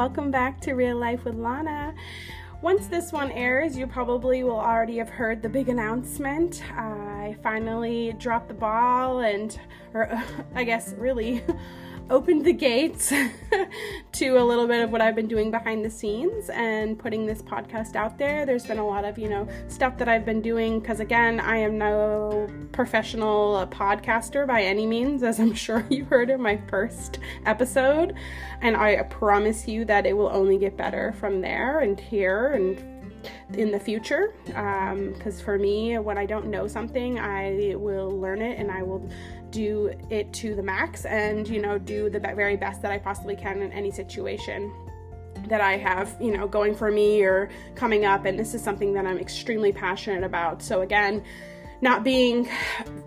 Welcome back to Real Life with Lana. Once this one airs, you probably will already have heard the big announcement. I finally dropped the ball and, or I guess really opened the gates to a little bit of what I've been doing behind the scenes and putting this podcast out there. There's been a lot of, you know, stuff that I've been doing because, again, I am no professional podcaster by any means, as I'm sure you heard in my first episode. And I promise you that it will only get better from there and here and in the future because um, for me when i don't know something i will learn it and i will do it to the max and you know do the very best that i possibly can in any situation that I have, you know, going for me or coming up. And this is something that I'm extremely passionate about. So, again, not being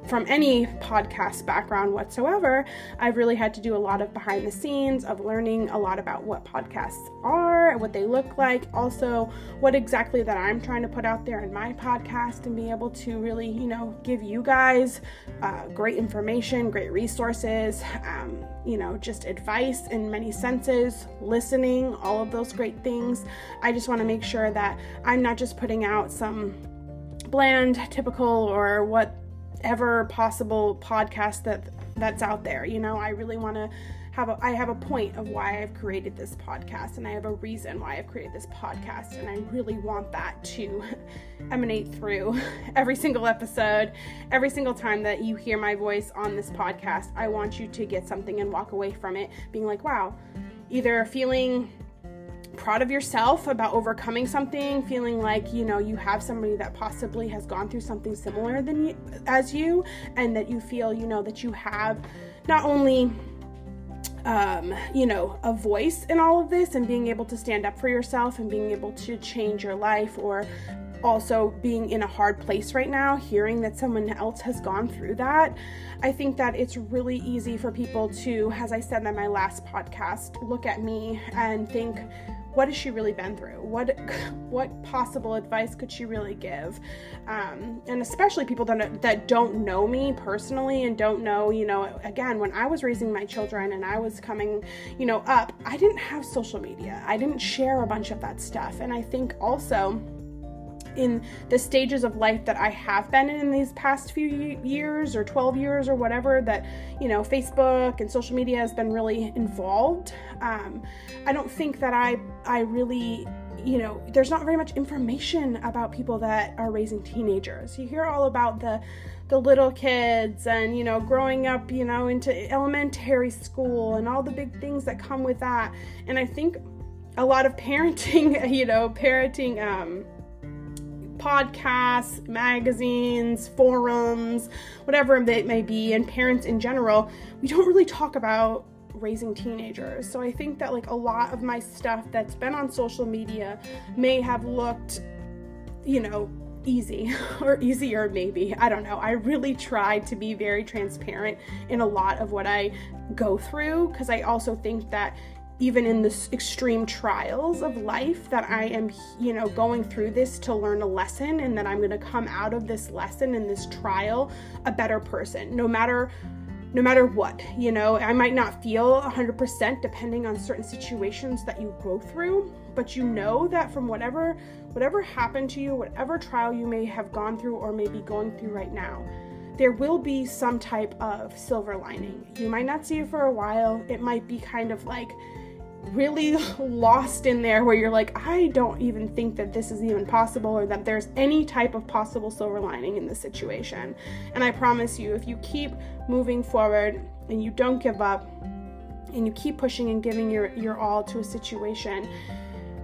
from any podcast background whatsoever, I've really had to do a lot of behind the scenes of learning a lot about what podcasts are, and what they look like, also what exactly that I'm trying to put out there in my podcast and be able to really, you know, give you guys uh, great information, great resources, um, you know, just advice in many senses, listening, all of those great things. I just want to make sure that I'm not just putting out some bland, typical, or whatever possible podcast that that's out there. You know, I really want to have a I have a point of why I've created this podcast and I have a reason why I've created this podcast and I really want that to emanate through every single episode, every single time that you hear my voice on this podcast. I want you to get something and walk away from it being like, "Wow, either feeling proud of yourself about overcoming something, feeling like you know you have somebody that possibly has gone through something similar than you, as you, and that you feel you know that you have not only um, you know, a voice in all of this and being able to stand up for yourself and being able to change your life or also being in a hard place right now, hearing that someone else has gone through that, I think that it's really easy for people to, as I said in my last podcast, look at me and think, what has she really been through? What what possible advice could she really give? Um, and especially people that that don't know me personally and don't know, you know, again, when I was raising my children and I was coming, you know, up, I didn't have social media. I didn't share a bunch of that stuff, and I think also in the stages of life that I have been in, these past few years or 12 years or whatever that you know Facebook and social media has been really involved. Um, I don't think that I I really you know there's not very much information about people that are raising teenagers. You hear all about the the little kids and you know growing up you know into elementary school and all the big things that come with that. And I think a lot of parenting you know parenting um podcasts, magazines, forums, whatever it may be, and parents in general, we don't really talk about raising teenagers. So I think that like a lot of my stuff that's been on social media may have looked, you know, easy or easier maybe. I don't know. I really try to be very transparent in a lot of what I go through because I also think that even in the extreme trials of life that I am, you know, going through this to learn a lesson and that I'm going to come out of this lesson and this trial a better person. No matter no matter what, you know, I might not feel 100% depending on certain situations that you go through, but you know that from whatever whatever happened to you, whatever trial you may have gone through or may be going through right now, there will be some type of silver lining. You might not see it for a while. It might be kind of like really lost in there where you're like, I don't even think that this is even possible or that there's any type of possible silver lining in this situation. And I promise you, if you keep moving forward and you don't give up and you keep pushing and giving your, your all to a situation,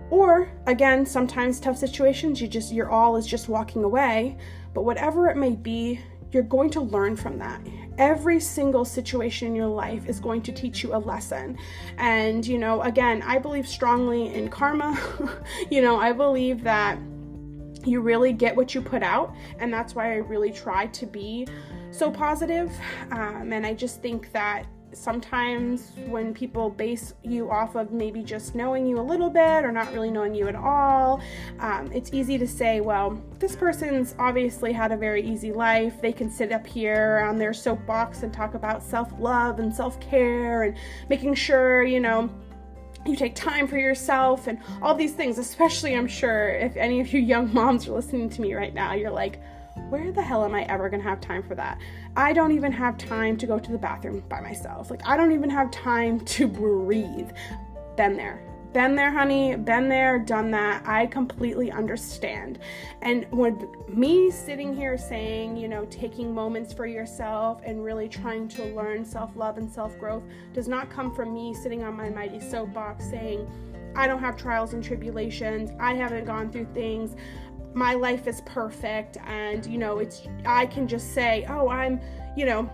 or again, sometimes tough situations, you just your all is just walking away, but whatever it may be, you're going to learn from that every single situation in your life is going to teach you a lesson. And, you know, again, I believe strongly in karma. you know, I believe that you really get what you put out. And that's why I really try to be so positive. Um, and I just think that sometimes when people base you off of maybe just knowing you a little bit or not really knowing you at all, um, it's easy to say, well, this person's obviously had a very easy life. They can sit up here on their soapbox and talk about self love and self care and making sure, you know you take time for yourself and all these things, especially I'm sure if any of you young moms are listening to me right now, you're like, where the hell am I ever gonna have time for that? I don't even have time to go to the bathroom by myself. Like, I don't even have time to breathe. Been there. Been there, honey. Been there, done that. I completely understand. And with me sitting here saying, you know, taking moments for yourself and really trying to learn self love and self growth does not come from me sitting on my mighty soapbox saying, I don't have trials and tribulations. I haven't gone through things my life is perfect and you know it's i can just say oh i'm you know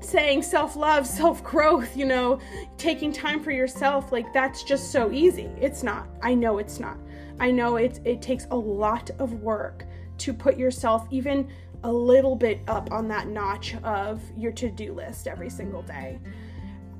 saying self-love self-growth you know taking time for yourself like that's just so easy. It's not. I know it's not. I know it it takes a lot of work to put yourself even a little bit up on that notch of your to-do list every single day.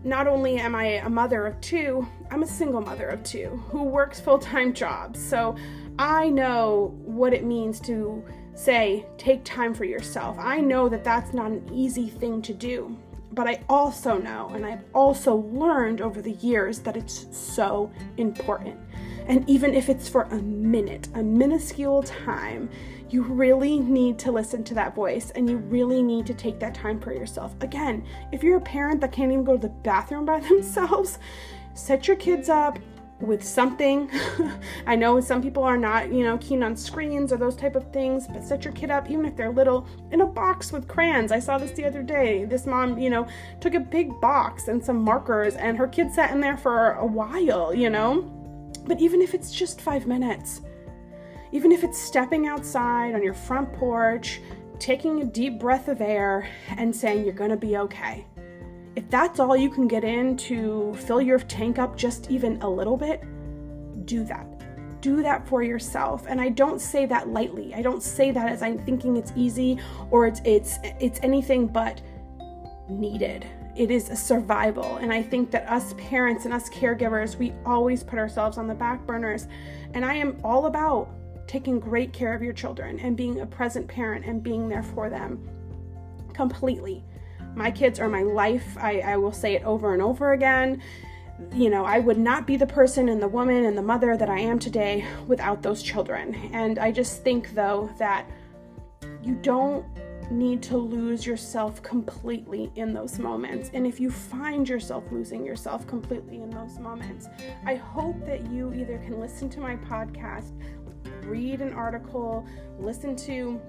Not only am I a mother of two, I'm a single mother of two who works full time jobs. So I know what it means to say, take time for yourself. I know that that's not an easy thing to do. But I also know, and I've also learned over the years, that it's so important. And even if it's for a minute, a minuscule time, you really need to listen to that voice and you really need to take that time for yourself. Again, if you're a parent that can't even go to the bathroom by themselves, set your kids up with something. I know some people are not, you know, keen on screens or those type of things, but set your kid up even if they're little in a box with crayons. I saw this the other day. This mom, you know, took a big box and some markers and her kid sat in there for a while, you know? But even if it's just 5 minutes, even if it's stepping outside on your front porch, taking a deep breath of air and saying you're to be okay if that's all you can get in to fill your tank up just even a little bit, do that. Do that for yourself. And I don't say that lightly. I don't say that as I'm thinking it's easy or it's it's it's anything but needed. It is a survival. And I think that us parents and us caregivers, we always put ourselves on the back burners. And I am all about taking great care of your children and being a present parent and being there for them completely. My kids are my life. I, I will say it over and over again. You know, I would not be the person and the woman and the mother that I am today without those children. And I just think, though, that you don't need to lose yourself completely in those moments. And if you find yourself losing yourself completely in those moments, I hope that you either can listen to my podcast, read an article, listen to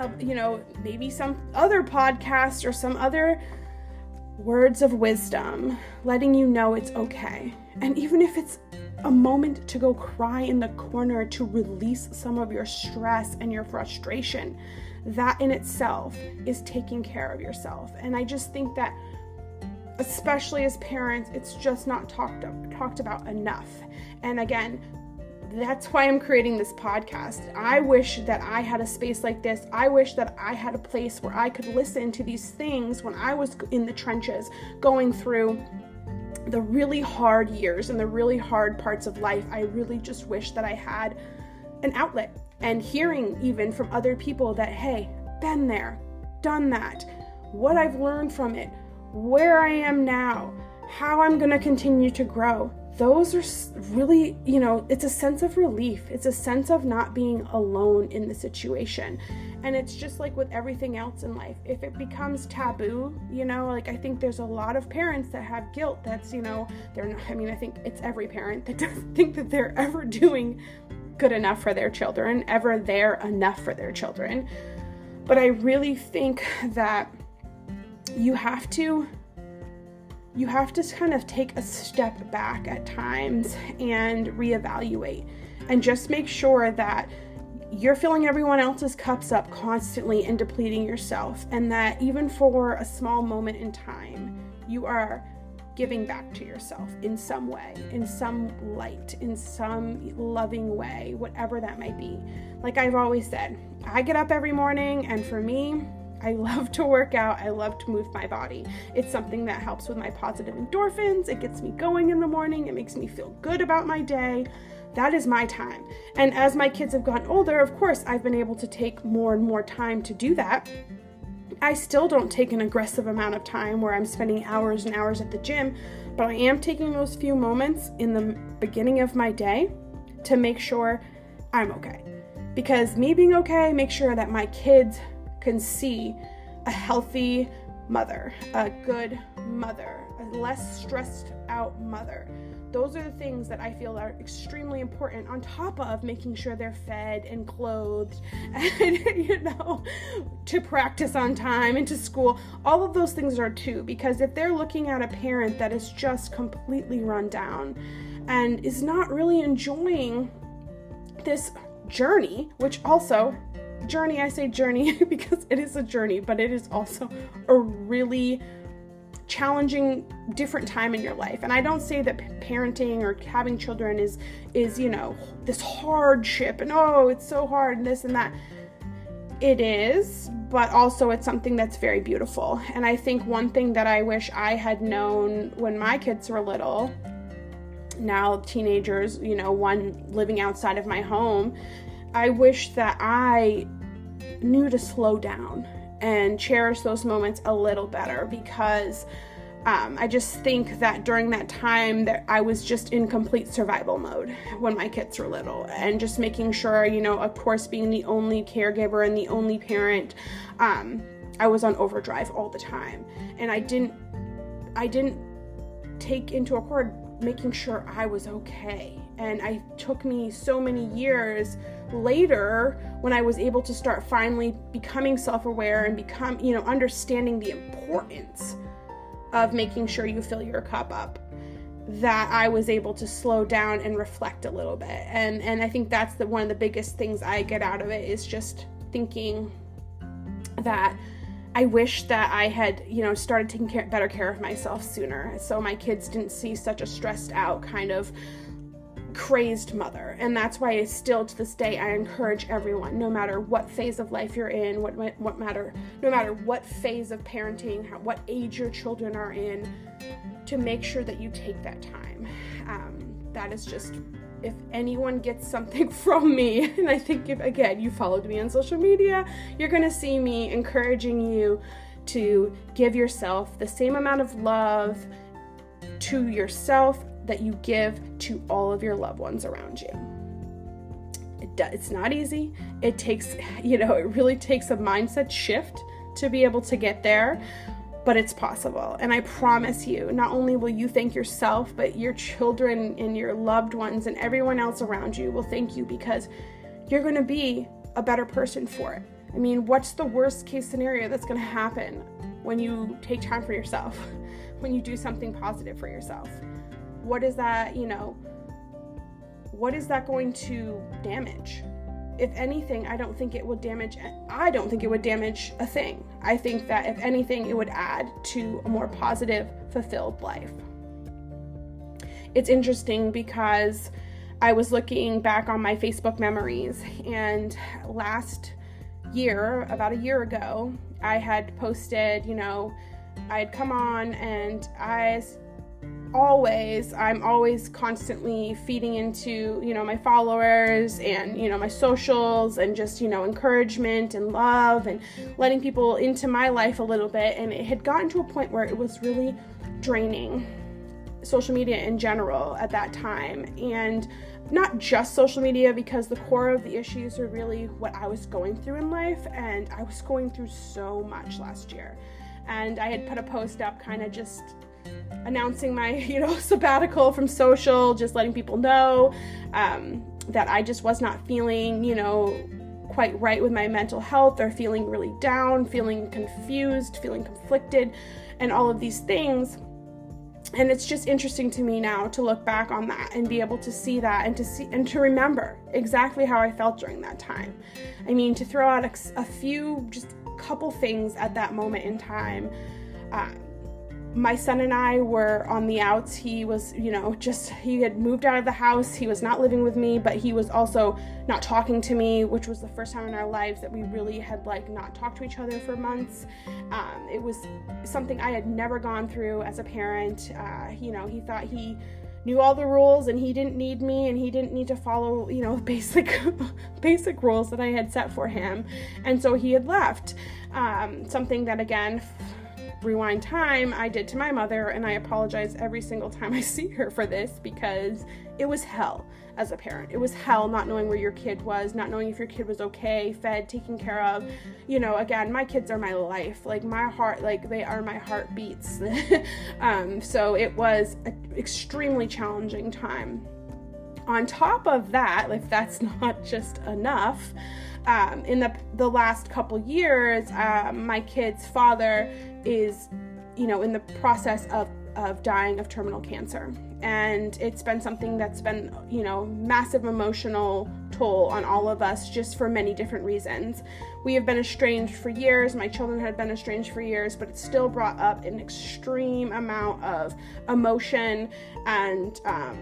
Uh, you know, maybe some other podcast or some other words of wisdom, letting you know it's okay. And even if it's a moment to go cry in the corner to release some of your stress and your frustration, that in itself is taking care of yourself. And I just think that especially as parents, it's just not talked talked about enough. And again, that's why I'm creating this podcast. I wish that I had a space like this. I wish that I had a place where I could listen to these things when I was in the trenches going through the really hard years and the really hard parts of life. I really just wish that I had an outlet and hearing even from other people that, hey, been there, done that, what I've learned from it, where I am now, how I'm going to continue to grow those are really, you know, it's a sense of relief. It's a sense of not being alone in the situation. And it's just like with everything else in life. If it becomes taboo, you know, like I think there's a lot of parents that have guilt that's, you know, they're not, I mean, I think it's every parent that doesn't think that they're ever doing good enough for their children, ever there enough for their children. But I really think that you have to you have to kind of take a step back at times and reevaluate and just make sure that you're filling everyone else's cups up constantly and depleting yourself, and that even for a small moment in time, you are giving back to yourself in some way, in some light, in some loving way, whatever that might be. Like I've always said, I get up every morning, and for me, I love to work out. I love to move my body. It's something that helps with my positive endorphins. It gets me going in the morning. It makes me feel good about my day. That is my time. And as my kids have gotten older, of course, I've been able to take more and more time to do that. I still don't take an aggressive amount of time where I'm spending hours and hours at the gym, but I am taking those few moments in the beginning of my day to make sure I'm okay. Because me being okay makes sure that my kids can see a healthy mother, a good mother, a less stressed out mother. Those are the things that I feel are extremely important on top of making sure they're fed and clothed and, you know, to practice on time and to school. All of those things are too, because if they're looking at a parent that is just completely run down and is not really enjoying this journey, which also journey, I say journey because it is a journey, but it is also a really challenging different time in your life. And I don't say that parenting or having children is is, you know, this hardship and oh, it's so hard and this and that. It is, but also it's something that's very beautiful. And I think one thing that I wish I had known when my kids were little, now teenagers, you know, one living outside of my home, I wish that I knew to slow down and cherish those moments a little better because um, I just think that during that time that I was just in complete survival mode when my kids were little and just making sure, you know, of course, being the only caregiver and the only parent, um, I was on overdrive all the time, and I didn't, I didn't take into accord making sure I was okay. And I took me so many years later when I was able to start finally becoming self-aware and become, you know, understanding the importance of making sure you fill your cup up that I was able to slow down and reflect a little bit. And and I think that's the one of the biggest things I get out of it is just thinking that I wish that I had, you know, started taking care, better care of myself sooner so my kids didn't see such a stressed out kind of crazed mother. And that's why I still to this day I encourage everyone no matter what phase of life you're in what what matter no matter what phase of parenting how, what age your children are in to make sure that you take that time. Um, that is just if anyone gets something from me and I think if again you followed me on social media you're to see me encouraging you to give yourself the same amount of love to yourself that you give to all of your loved ones around you. It it's not easy. It takes, you know, it really takes a mindset shift to be able to get there, but it's possible. And I promise you, not only will you thank yourself, but your children and your loved ones and everyone else around you will thank you because you're going to be a better person for it. I mean, what's the worst case scenario that's going to happen when you take time for yourself, when you do something positive for yourself? What is that, you know, what is that going to damage? If anything, I don't think it would damage I don't think it would damage a thing. I think that if anything it would add to a more positive, fulfilled life. It's interesting because I was looking back on my Facebook memories and last year, about a year ago, I had posted, you know, I had come on and I always i'm always constantly feeding into you know my followers and you know my socials and just you know encouragement and love and letting people into my life a little bit. And it had gotten to a point where it was really draining social media in general at that time. And not just social media because the core of the issues were really what I was going through in life. And I was going through so much last year. And I had put a post up kind of just announcing my you know sabbatical from social just letting people know um, that i just was not feeling you know quite right with my mental health or feeling really down feeling confused feeling conflicted and all of these things. And it's just interesting to me now to look back on that and be able to see that and to see and to remember exactly how i felt during that time. I mean to throw out a, a few just couple things at that moment in time um, my son and I were on the outs. He was, you know, just, he had moved out of the house. He was not living with me, but he was also not talking to me, which was the first time in our lives that we really had, like, not talked to each other for months. Um, it was something I had never gone through as a parent. Uh, you know, he thought he, knew all the rules and he didn't need me and he didn't need to follow you know basic basic rules that i had set for him and so he had left um, something that again rewind time i did to my mother and i apologize every single time i see her for this because it was hell as a parent. It was hell not knowing where your kid was, not knowing if your kid was okay, fed, taken care of. You know, again, my kids are my life. Like my heart, like they are my heartbeats. um, so it was an extremely challenging time. On top of that, if that's not just enough, um, in the the last couple years, um, my kid's father is, you know, in the process of of dying of terminal cancer. And it's been something that's been you know massive emotional toll on all of us just for many different reasons. We have been estranged for years. My children had been estranged for years but it still brought up an extreme amount of emotion and um,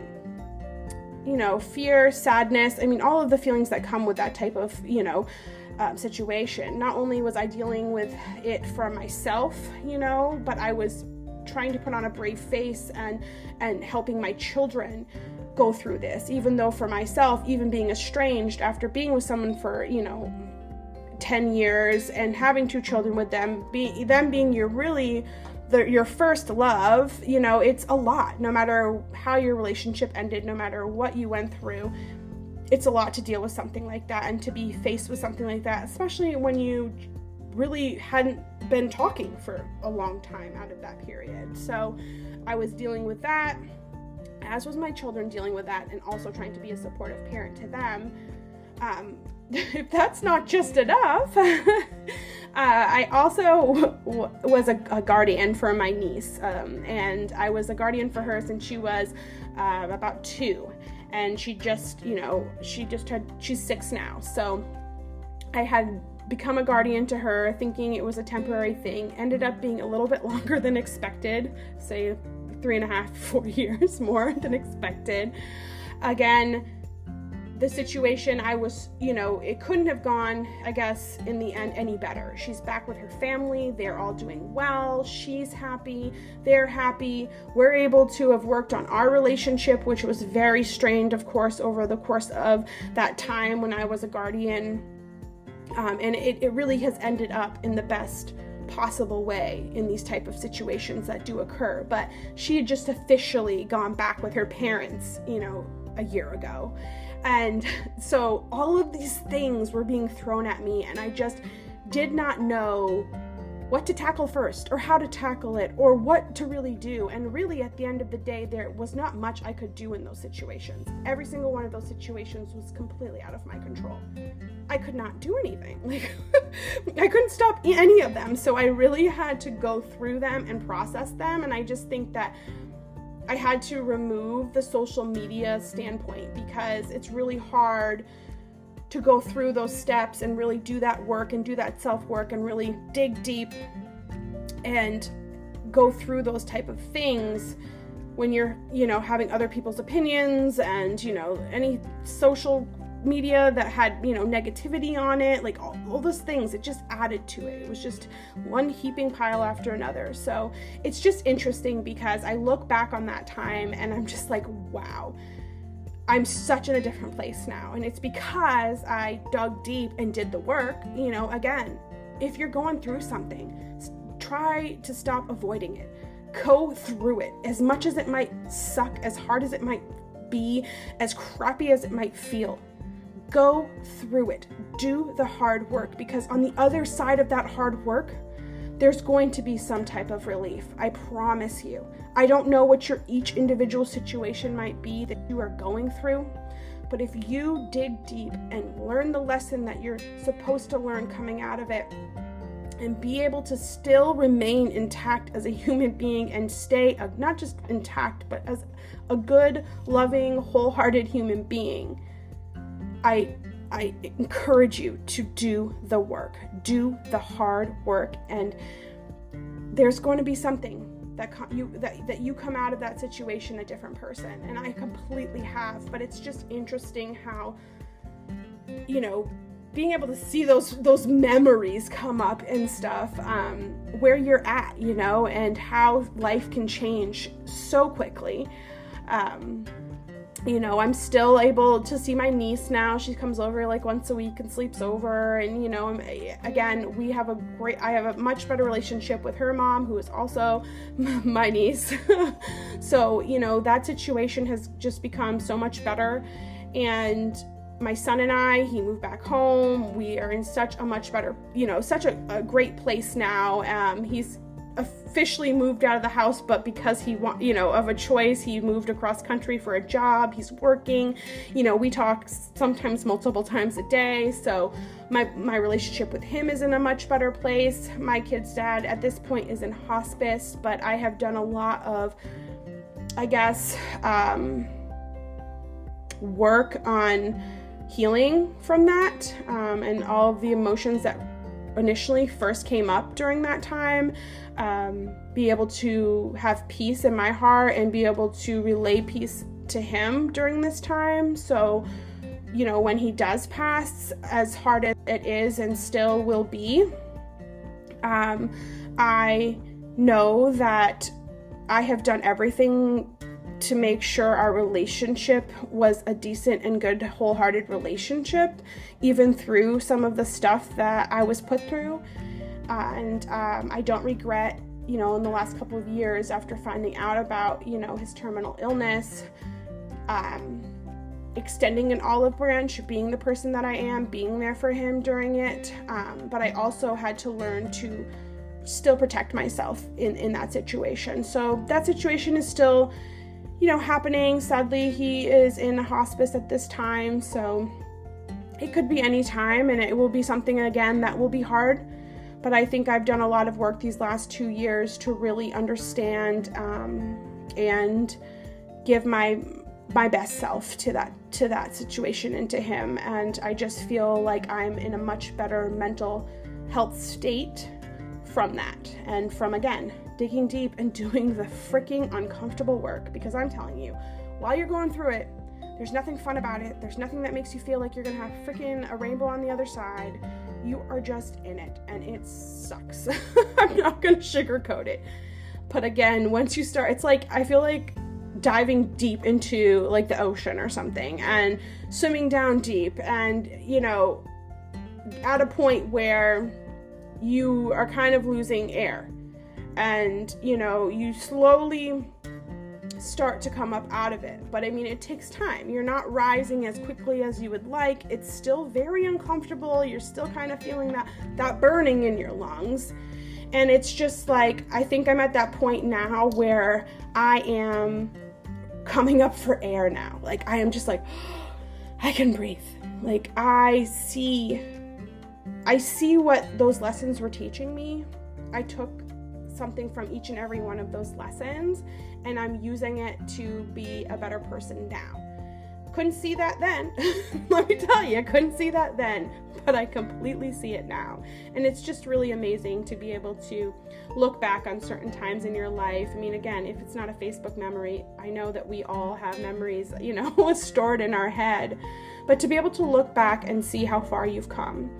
you know fear sadness i mean all of the feelings that come with that type of you know um, situation. Not only was i dealing with it for myself you know but i was trying to put on a brave face and and helping my children go through this even though for myself even being estranged after being with someone for you know 10 years and having two children with them be them being your really the, your first love you know it's a lot no matter how your relationship ended no matter what you went through it's a lot to deal with something like that and to be faced with something like that especially when you really hadn't been talking for a long time out of that period. So I was dealing with that, as was my children dealing with that, and also trying to be a supportive parent to them. Um, if that's not just enough, uh, I also w- was a, a, guardian for my niece, um, and I was a guardian for her since she was uh, about two, and she just, you know, she just had, she's six now, so I had become a guardian to her, thinking it was a temporary thing. Ended up being a little bit longer than expected, say three and a half, four years more than expected. Again, the situation I was, you know, it couldn't have gone, I guess, in the end any better. She's back with her family. They're all doing well. She's happy. They're happy. We're able to have worked on our relationship, which was very strained, of course, over the course of that time when I was a guardian um, and it, it really has ended up in the best possible way in these type of situations that do occur but she had just officially gone back with her parents you know a year ago and so all of these things were being thrown at me and i just did not know what to tackle first or how to tackle it or what to really do. And really, at the end of the day, there was not much I could do in those situations. Every single one of those situations was completely out of my control. I could not do anything. Like, I couldn't stop any of them. So I really had to go through them and process them. And I just think that I had to remove the social media standpoint because it's really hard to go through those steps and really do that work and do that self work and really dig deep and go through those type of things when you're you know having other people's opinions and you know any social media that had you know negativity on it like all, all those things it just added to it it was just one heaping pile after another so it's just interesting because i look back on that time and i'm just like wow I'm such in a different place now. And it's because I dug deep and did the work. You know, again, if you're going through something, try to stop avoiding it. Go through it. As much as it might suck, as hard as it might be, as crappy as it might feel, go through it. Do the hard work because on the other side of that hard work, there's going to be some type of relief. I promise you. I don't know what your each individual situation might be that you are going through, but if you dig deep and learn the lesson that you're supposed to learn coming out of it, and be able to still remain intact as a human being and stay a, not just intact, but as a good, loving, wholehearted human being, I I encourage you to do the work, do the hard work, and there's going to be something that you that, that you come out of that situation a different person. And i completely have but it's just interesting how you know being able to see those those memories come up and stuff um, where you're at you know and how life can change so quickly. Um, you know, I'm still able to see my niece now. She comes over like once a week and sleeps over. And, you know, again, we have a great, I have a much better relationship with her mom, who is also my niece. so, you know, that situation has just become so much better. And my son and I, he moved back home. We are in such a much better, you know, such a, a great place now. Um, he's officially moved out of the house, but because he want, you know, of a choice, he moved across country for a job. He's working. You know, we talk sometimes multiple times a day. So my my relationship with him is in a much better place. My kid's dad at this point is in hospice, but I have done a lot of, I guess, um, work on healing from that um, and all of the emotions that initially first came up during that time um, be able to have peace in my heart and be able to relay peace to him during this time. So you know when he does pass as hard as it is and still will be um, i know that i have done everything to make sure our relationship was a decent and good wholehearted relationship even through some of the stuff that i was put through. Uh, and um, i don't regret you know in the last couple of years after finding out about you know his terminal illness um, extending an olive branch being the person that i am being there for him during it. Um, but i also had to learn to still protect myself in in that situation. So that situation is still you know, happening. Sadly, he is in hospice at this time, so it could be any time, and it will be something again that will be hard. But I think I've done a lot of work these last two years to really understand um, and give my my best self to that to that situation and to him and i just feel like i'm in a much better mental health state from that and from again digging deep and doing the freaking uncomfortable work because I'm telling you, while you're going through it, there's nothing fun about it. There's nothing that makes you feel like you're gonna have freaking a rainbow on the other side. You are just in it and it sucks. I'm not gonna sugarcoat it. But again, once you start, it's like I feel like diving deep into like the ocean or something and swimming down deep and you know at a point where you are kind of losing air and you know you slowly start to come up out of it. But i mean it takes time. You're not rising as quickly as you would like. It's still very uncomfortable. You're still kind of feeling that that burning in your lungs. And it's just like i think i'm at that point now where i am coming up for air now. Like i am just like i can breathe. Like i see i see what those lessons were teaching me. I took something from each and every one of those lessons and I'm using it to be a better person now. Couldn't see that then. Let me tell you, I couldn't see that then, but I completely see it now. And it's just really amazing to be able to look back on certain times in your life. I mean, again, if it's not a Facebook memory, I know that we all have memories, you know, stored in our head. But to be able to look back and see how far you've come.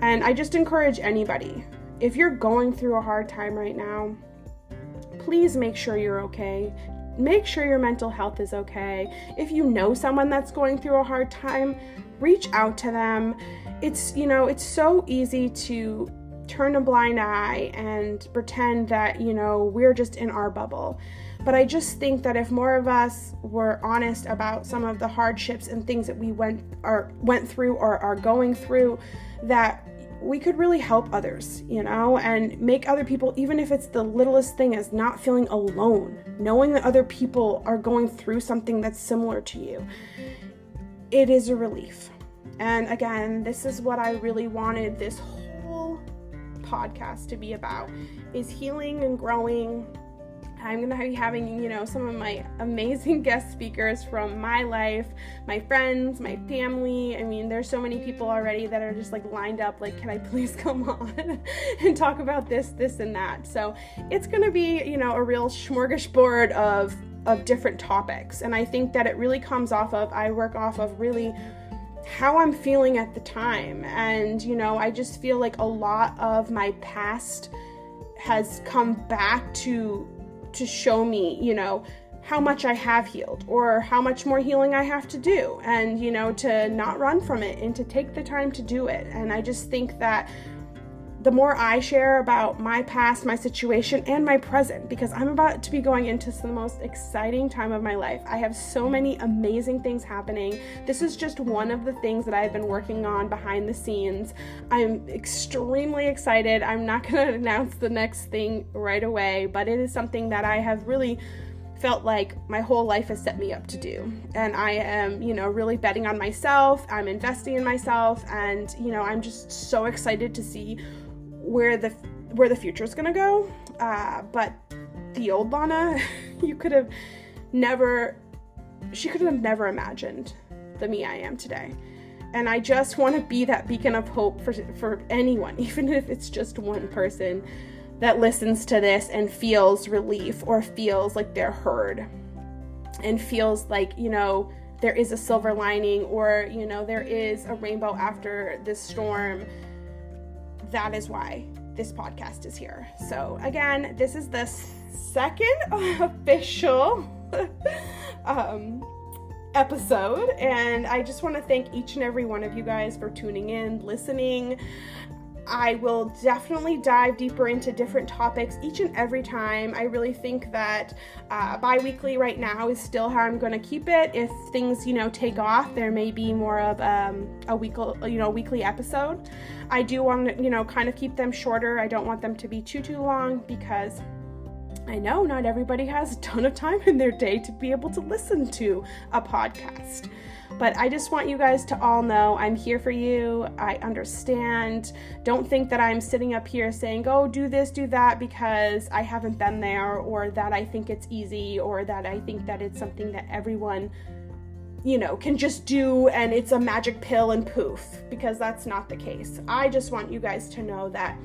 And I just encourage anybody if you're going through a hard time right now, please make sure you're okay. Make sure your mental health is okay. If you know someone that's going through a hard time, reach out to them. It's, you know, it's so easy to turn a blind eye and pretend that, you know, we're just in our bubble. But I just think that if more of us were honest about some of the hardships and things that we went or went through or are going through, that we could really help others, you know, and make other people, even if it's the littlest thing, as not feeling alone, knowing that other people are going through something that's similar to you. It is a relief. And again, this is what I really wanted this whole podcast to be about is healing and growing I'm going to be having, you know, some of my amazing guest speakers from my life, my friends, my family. I mean, there's so many people already that are just like lined up, like, can I please come on and talk about this, this, and that. So it's going to be, you know, a real smorgasbord of of different topics. And I think that it really comes off of I work off of really how I'm feeling at the time. And, you know, I just feel like a lot of my past has come back to to show me, you know, how much I have healed or how much more healing I have to do and you know to not run from it and to take the time to do it. And I just think that the more I share about my past, my situation, and my present, because I'm about to be going into the most exciting time of my life. I have so many amazing things happening. This is just one of the things that I've been working on behind the scenes. I'm extremely excited. I'm not going to announce the next thing right away, but it is something that I have really felt like my whole life has set me up to do. And I am, you know, really betting on myself. I'm investing in myself and, you know, I'm just so excited to see where the where the future is gonna go. Uh, but the old Lana, you could have never, she could have never imagined the me I am today. And I just want to be that beacon of hope for for anyone, even if it's just one person that listens to this and feels relief or feels like they're heard and feels like you know there is a silver lining or you know there is a rainbow after this storm that is why this podcast is here. So, again, this is the second official um, episode, and I just want to thank each and every one of you guys for tuning in, listening. I will definitely dive deeper into different topics each and every time. I really think that uh, bi weekly right now is still how I'm going to keep it. If things, you know, take off, there may be more of um, a weekly, you know, weekly episode. I do want to, you know, kind of keep them shorter. I don't want them to be too, too long because. I know not everybody has a ton of time in their day to be able to listen to a podcast. But I just want you guys to all know I'm here for you. I understand. Don't think that I'm sitting up here saying, oh, do this, do that, because I haven't been there, or that I think it's easy, or that I think that it's something that everyone you know, can just do and it's a magic pill and poof, because that's not the case. I just want you guys to know that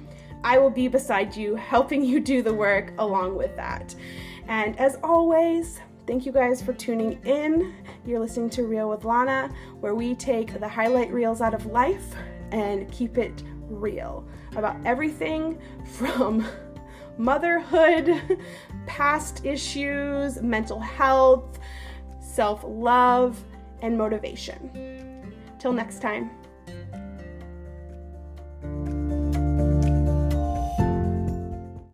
I will be beside you, helping you do the work along with that. And as always, Thank you guys for tuning in. You're listening to Real with Lana, where we take the highlight reels out of life and keep it real about everything from motherhood, past issues, mental health, self love, and motivation. Till next time.